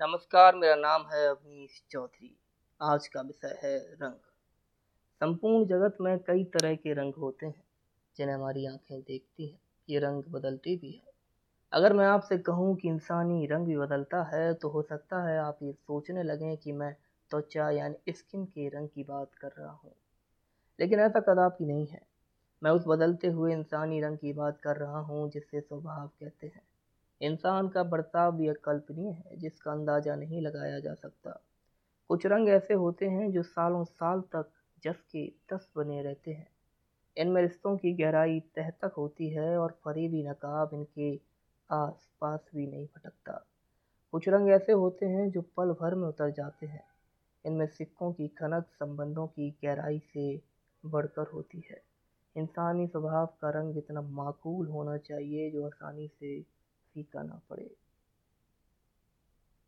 नमस्कार, मेरा नाम है अवनीश चौधरी। आज का विषय है रंग। संपूर्ण जगत में कई तरह के रंग होते हैं, जिन्हें हमारी आँखें देखती हैं। ये रंग बदलती भी है। अगर मैं आपसे कहूँ कि इंसानी रंग भी बदलता है तो हो सकता है आप ये सोचने लगें कि मैं त्वचा यानी स्किन के रंग की बात कर रहा हूँ। लेकिन ऐसा कदापि नहीं है। मैं उस बदलते हुए इंसानी रंग की बात कर रहा हूँ जिससे स्वभाव कहते हैं। इंसान का बर्ताव भी अकल्पनीय है, जिसका अंदाज़ा नहीं लगाया जा सकता। कुछ रंग ऐसे होते हैं जो सालों साल तक जस के तस बने रहते हैं। इनमें रिश्तों की गहराई तह तक होती है और फरीबी नकाब इनके आस पास भी नहीं भटकता। कुछ रंग ऐसे होते हैं जो पल भर में उतर जाते हैं। इनमें सिक्कों की खनक संबंधों की गहराई से बढ़कर होती है। इंसानी स्वभाव का रंग इतना माकूल होना चाहिए जो आसानी से africano por